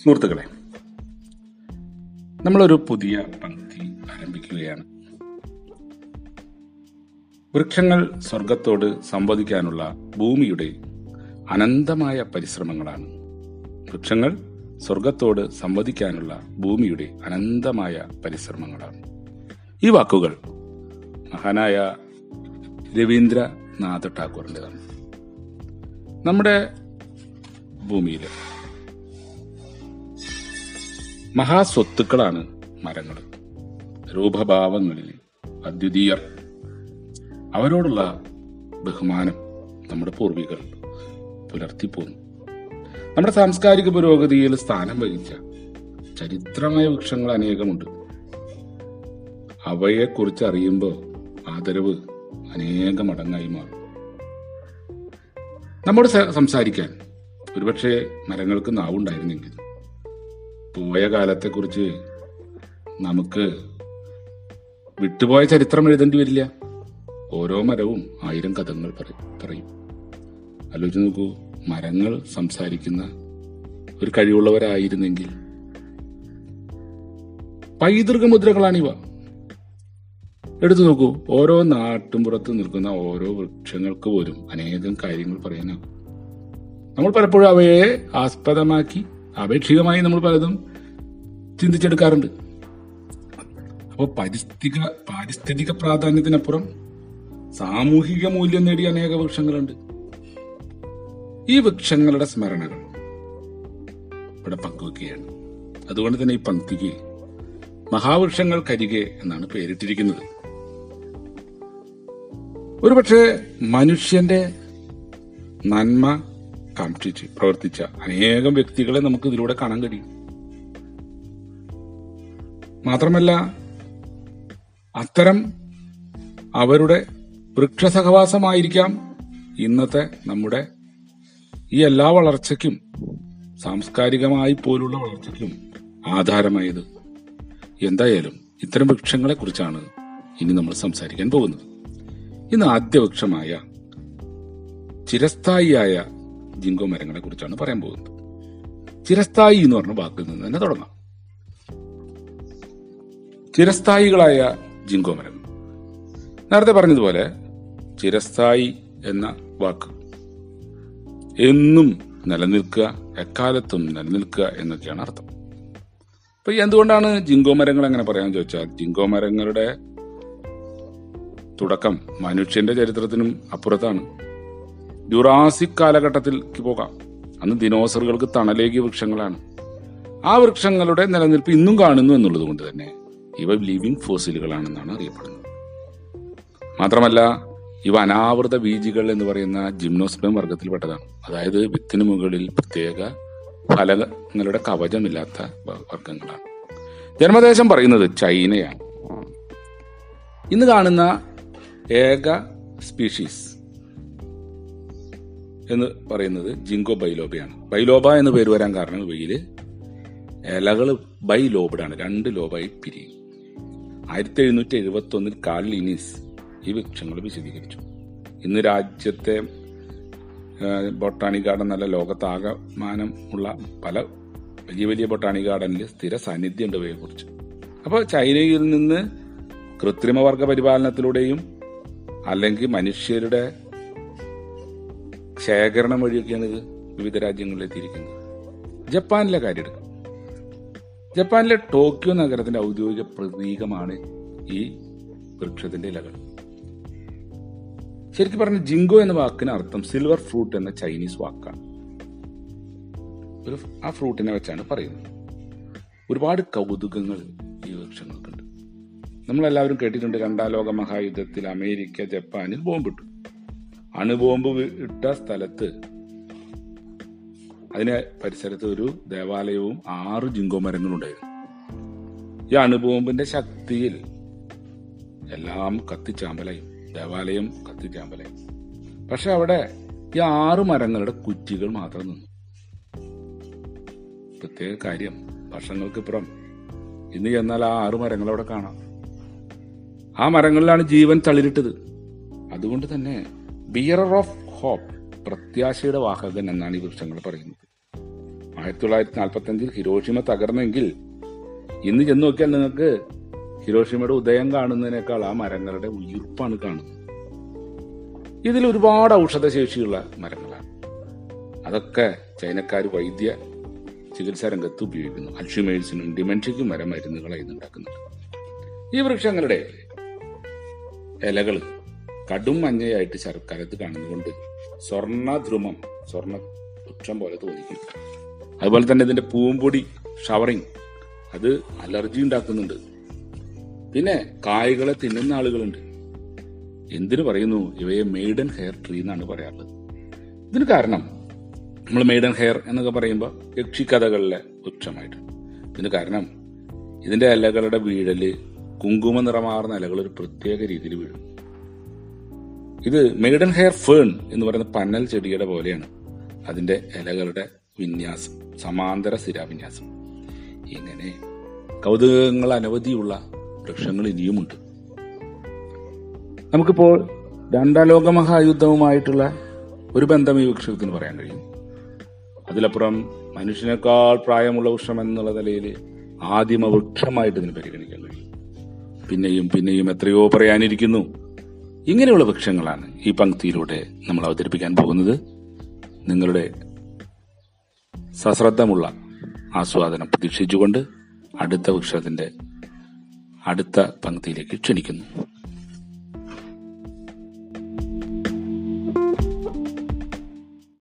സുഹൃത്തുക്കളെ നമ്മളൊരു പുതിയ പങ്ക്തി ആരംഭിക്കുകയാണ്. വൃക്ഷങ്ങൾ സ്വർഗത്തോട് സംവദിക്കാനുള്ള ഭൂമിയുടെ അനന്തമായ പരിശ്രമങ്ങളാണ്. വൃക്ഷങ്ങൾ സ്വർഗത്തോട് സംവദിക്കാനുള്ള ഭൂമിയുടെ അനന്തമായ പരിശ്രമങ്ങളാണ്. ഈ വാക്കുകൾ മഹാനായ രവീന്ദ്രനാഥ് ടാക്കൂറിന്റെതാണ് നമ്മുടെ ഭൂമിയിൽ മഹാസ്വത്തുക്കളാണ് മരങ്ങൾ. രൂപഭാവങ്ങളിൽ അദ്വിതീയർ. അവരോടുള്ള ബഹുമാനം നമ്മുടെ പൂർവികൾ പുലർത്തിപ്പോന്നു. നമ്മുടെ സാംസ്കാരിക പുരോഗതിയിൽ സ്ഥാനം വഹിച്ച ചരിത്രമായ വൃക്ഷങ്ങൾ അനേകമുണ്ട്. അവയെക്കുറിച്ച് അറിയുമ്പോൾ ആദരവ് അനേക മടങ്ങായി മാറും. നമ്മോട് സംസാരിക്കാൻ ഒരുപക്ഷെ മരങ്ങൾക്ക് നാവുണ്ടായിരുന്നെങ്കിൽ പോയ കാലത്തെക്കുറിച്ച് നമുക്ക് വിട്ടുപോയ ചരിത്രം എഴുതേണ്ടി വരില്ല. ഓരോ മരവും ആയിരം കഥങ്ങൾ പറ- പറയും. ആലോചിച്ച് നോക്കൂ മരങ്ങൾ സംസാരിക്കുന്ന ഒരു കഴിവുള്ളവരായിരുന്നെങ്കിൽ പൈതൃക മുദ്രകളാണിവ. എടുത്തു നോക്കൂ ഓരോ നാട്ടുംപുറത്ത് നിൽക്കുന്ന ഓരോ വൃക്ഷങ്ങൾക്ക് പോലും അനേകം കാര്യങ്ങൾ പറയാനാകും. നമ്മൾ പലപ്പോഴും അവയെ ആസ്പദമാക്കി ആപേക്ഷികമായി നമ്മൾ പലതും ചിന്തിച്ചെടുക്കാറുണ്ട്. അപ്പോൾ പരിസ്ഥിതിക പാരിസ്ഥിതിക പ്രാധാന്യത്തിനപ്പുറം സാമൂഹിക മൂല്യം നേടിയ അനേക വൃക്ഷങ്ങളുണ്ട്. ഈ വൃക്ഷങ്ങളുടെ സ്മരണകൾ ഇവിടെ പങ്കുവെക്കുകയാണ്. അതുകൊണ്ട് തന്നെ ഈ പങ്ക്തിക്ക് മഹാവൃക്ഷങ്ങൾ കരികെ എന്നാണ് പേരിട്ടിരിക്കുന്നത്. ഒരുപക്ഷെ മനുഷ്യന്റെ നന്മ കാക്ഷിച്ച് പ്രവർത്തിച്ച അനേകം വ്യക്തികളെ നമുക്ക് ഇതിലൂടെ കാണാൻ കഴിയും. മാത്രമല്ല അത്തരം അവരുടെ വൃക്ഷസഹവാസമായിരിക്കാം ഇന്നത്തെ നമ്മുടെ ഈ എല്ലാ വളർച്ചയ്ക്കും സാംസ്കാരികമായി പോലുള്ള വളർച്ചയ്ക്കും ആധാരമായത്. എന്തായാലും ഇത്തരം വൃക്ഷങ്ങളെ കുറിച്ചാണ് ഇനി നമ്മൾ സംസാരിക്കാൻ പോകുന്നത്. ഇന്ന് ആദ്യ വൃക്ഷമായ ചിരസ്ഥായിയായ ജിങ്കോ മരങ്ങളെ കുറിച്ചാണ് പറയാൻ പോകുന്നത്. ചിരസ്ഥായി എന്ന് പറഞ്ഞ വാക്കിൽ നിന്ന് തന്നെ തുടങ്ങാം. ചിരസ്ഥായികളായ ജിങ്കോ മരങ്ങൾ. നേരത്തെ പറഞ്ഞതുപോലെ ചിരസ്ഥായി എന്ന വാക്ക് എന്നും നിലനിൽക്കുക എക്കാലത്തും നിലനിൽക്കുക എന്നൊക്കെയാണ് അർത്ഥം. അപ്പൊ എന്തുകൊണ്ടാണ് ജിങ്കോ മരങ്ങൾ അങ്ങനെ പറയാന്ന് ചോദിച്ചാൽ ജിങ്കോ മരങ്ങളുടെ തുടക്കം മനുഷ്യന്റെ ചരിത്രത്തിനും അപ്പുറത്താണ്. ജുറാസിക് കാലഘട്ടത്തിലേക്ക് പോകാം. അന്ന് ദിനോസറുകൾക്ക് തണലേകിയ വൃക്ഷങ്ങളാണ്. ആ വൃക്ഷങ്ങളുടെ നിലനിൽപ്പ് ഇന്നും കാണുന്നു എന്നുള്ളത് കൊണ്ട് തന്നെ ഇവ ലിവിംഗ് ഫോസിലുകളാണെന്നാണ് അറിയപ്പെടുന്നത്. മാത്രമല്ല ഇവ അനാവൃത ബീജികൾ എന്ന് പറയുന്ന ജിംനോസ്പം വർഗത്തിൽപ്പെട്ടതാണ്. അതായത് വിത്തിന് മുകളിൽ പ്രത്യേക ഫലങ്ങളുടെ കവചമില്ലാത്ത വർഗങ്ങളാണ്. ജന്മദേശം പറയുന്നത് ചൈനയാണ്. ഇന്ന് കാണുന്ന ഏക സ്പീഷീസ് എന്ന് പറയുന്നത് ജിങ്കോ ബൈലോബയാണ്. ബൈലോബ എന്ന് പേര് വരാൻ കാരണം ഇവയിൽ ഇലകൾ ബൈലോബഡാണ് രണ്ട് ലോബായി പിരിയും. ആയിരത്തി എഴുന്നൂറ്റി എഴുപത്തി ഒന്നിൽ കാർൽ ലിനീസ് ഈ വൃക്ഷങ്ങൾ വിശദീകരിച്ചു. ഇന്ന് രാജ്യത്തെ ബൊട്ടാണി ഗാർഡൻ നല്ല ലോകത്താകമാനം ഉള്ള പല വലിയ വലിയ ബൊട്ടാണി ഗാർഡനിൽ സ്ഥിര സാന്നിധ്യമുണ്ട് ഇവയെ കുറിച്ച്. അപ്പോൾ ചൈനയിൽ നിന്ന് കൃത്രിമവർഗ പരിപാലനത്തിലൂടെയും അല്ലെങ്കിൽ മനുഷ്യരുടെ ശേഖരണം വഴിയൊക്കെയാണ് ഇത് വിവിധ രാജ്യങ്ങളിൽ എത്തിയിരിക്കുന്നത്. ജപ്പാനിലെ കാര്യം എടുക്കാം. ജപ്പാനിലെ ടോക്കിയോ നഗരത്തിന്റെ ഔദ്യോഗിക പ്രതീകമാണ് ഈ വൃക്ഷത്തിന്റെ ഇലകൾ. ശരിക്കും പറഞ്ഞ ജിങ്കോ എന്ന വാക്കിന് അർത്ഥം സിൽവർ ഫ്രൂട്ട് എന്ന ചൈനീസ് വാക്കാണ്. ഒരു ആ ഫ്രൂട്ടിനെ വെച്ചാണ് പറയുന്നത്. ഒരുപാട് കൗതുകങ്ങൾ ഈ വൃക്ഷങ്ങൾക്കുണ്ട്. നമ്മളെല്ലാവരും കേട്ടിട്ടുണ്ട് രണ്ടാം ലോക മഹായുദ്ധത്തിൽ അമേരിക്ക ജപ്പാനിൽ ബോംബിട്ടു. അണുബോംബ് ഇട്ട സ്ഥലത്ത് അതിനെ പരിസരത്ത് ഒരു ദേവാലയവും ആറ് ജിങ്കോ മരങ്ങളും ഉണ്ടായിരുന്നു ഈ അണുബോംബിന്റെ ശക്തിയിൽ എല്ലാം കത്തിച്ചാമ്പലായി. ദേവാലയം കത്തിച്ചാമ്പലായി. പക്ഷെ അവിടെ ഈ ആറ് മരങ്ങളുടെ കുറ്റികൾ മാത്രം നിന്നു. പ്രത്യേക കാര്യം വർഷങ്ങൾക്കിപ്പുറം ഇന്ന് ചെന്നാൽ ആ ആറ് മരങ്ങൾ അവിടെ കാണാം. ആ മരങ്ങളിലാണ് ജീവൻ തളിരിട്ടത്. അതുകൊണ്ട് തന്നെ ബിയറർ ഓഫ് ഹോപ്പ് പ്രത്യാശയുടെ വാഹകൻ എന്നാണ് ഈ വൃക്ഷങ്ങൾ പറയുന്നത്. ആയിരത്തി തൊള്ളായിരത്തി നാൽപ്പത്തി അഞ്ചിൽ ഹിരോഷിമ തകർന്നെങ്കിൽ ഇന്ന് ചെന്ന് നോക്കിയാൽ നിങ്ങൾക്ക് ഹിരോഷിമയുടെ ഉദയം കാണുന്നതിനേക്കാൾ ആ മരങ്ങളുടെ ഉയർപ്പാണ് കാണുന്നത്. ഇതിൽ ഒരുപാട് ഔഷധശേഷിയുള്ള മരങ്ങളാണ്. അതൊക്കെ ചൈനക്കാർ വൈദ്യ ചികിത്സാ രംഗത്ത് ഉപയോഗിക്കുന്നു. അൽഷിമേഴ്സിനും ഡിമെൻഷ്യയ്ക്കും വരെ മരുന്നുകളായി ഉണ്ടാക്കുന്നുണ്ട് ഈ വൃക്ഷങ്ങളുടെ ഇലകൾ കടും മഞ്ഞയായിട്ട് ശർക്കരത്ത് കാണുന്നതുകൊണ്ട് സ്വർണധ്രുമം സ്വർണ വൃക്ഷം പോലെ തോന്നിക്കും. അതുപോലെ തന്നെ ഇതിന്റെ പൂമ്പൊടി ഷവറിങ് അത് അലർജി ഉണ്ടാക്കുന്നുണ്ട്. പിന്നെ കായകളെ തിന്നുന്ന ആളുകളുണ്ട്. എന്തിനു പറയുന്നു? ഇവയെ മെയ്ഡൻ ഹെയർ ട്രീ എന്നാണ് പറയാറുള്ളത്. ഇതിന് കാരണം നമ്മൾ മെയ്ഡൻ ഹെയർ എന്നൊക്കെ പറയുമ്പോൾ യക്ഷിക്കഥകളിലെ വൃക്ഷമായിട്ട് ഇതിന് കാരണം ഇതിന്റെ ഇലകളുടെ വീഴൽ കുങ്കുമ നിറമാർന്ന ഇലകൾ ഒരു പ്രത്യേക രീതിയിൽ വീഴും. ഇത് മെയ്ഡൻ ഹെയർ ഫേൺ എന്ന് പറയുന്ന പന്നൽ ചെടിയുടെ പോലെയാണ്. അതിന്റെ ഇലകളുടെ വിന്യാസം സമാന്തര സ്ഥിരാവിന്യാസം. ഇങ്ങനെ കൗതുകങ്ങൾ അനവധിയുള്ള വൃക്ഷങ്ങൾ ഇനിയുമുണ്ട്. നമുക്കിപ്പോൾ രണ്ടാം ലോക മഹായുദ്ധവുമായിട്ടുള്ള ഒരു ബന്ധം ഈ വൃക്ഷത്തിന് പറയാൻ കഴിയും. അതിലപ്പുറം മനുഷ്യനേക്കാൾ പ്രായമുള്ള വൃക്ഷം എന്നുള്ള നിലയിൽ ആദിമ വൃക്ഷമായിട്ട് ഇതിന് പരിഗണിക്കാൻ കഴിയും. പിന്നെയും പിന്നെയും എത്രയോ പറയാനിരിക്കുന്നു. ഇങ്ങനെയുള്ള വൃക്ഷങ്ങളാണ് ഈ പങ്ക്തിയിലൂടെ നമ്മൾ അവതരിപ്പിക്കാൻ പോകുന്നത്. നിങ്ങളുടെ സശ്രദ്ധമുള്ള ആസ്വാദനം പ്രതീക്ഷിച്ചുകൊണ്ട് അടുത്ത വൃക്ഷത്തിന്റെ അടുത്ത പങ്ക്തിയിലേക്ക് ക്ഷണിക്കുന്നു.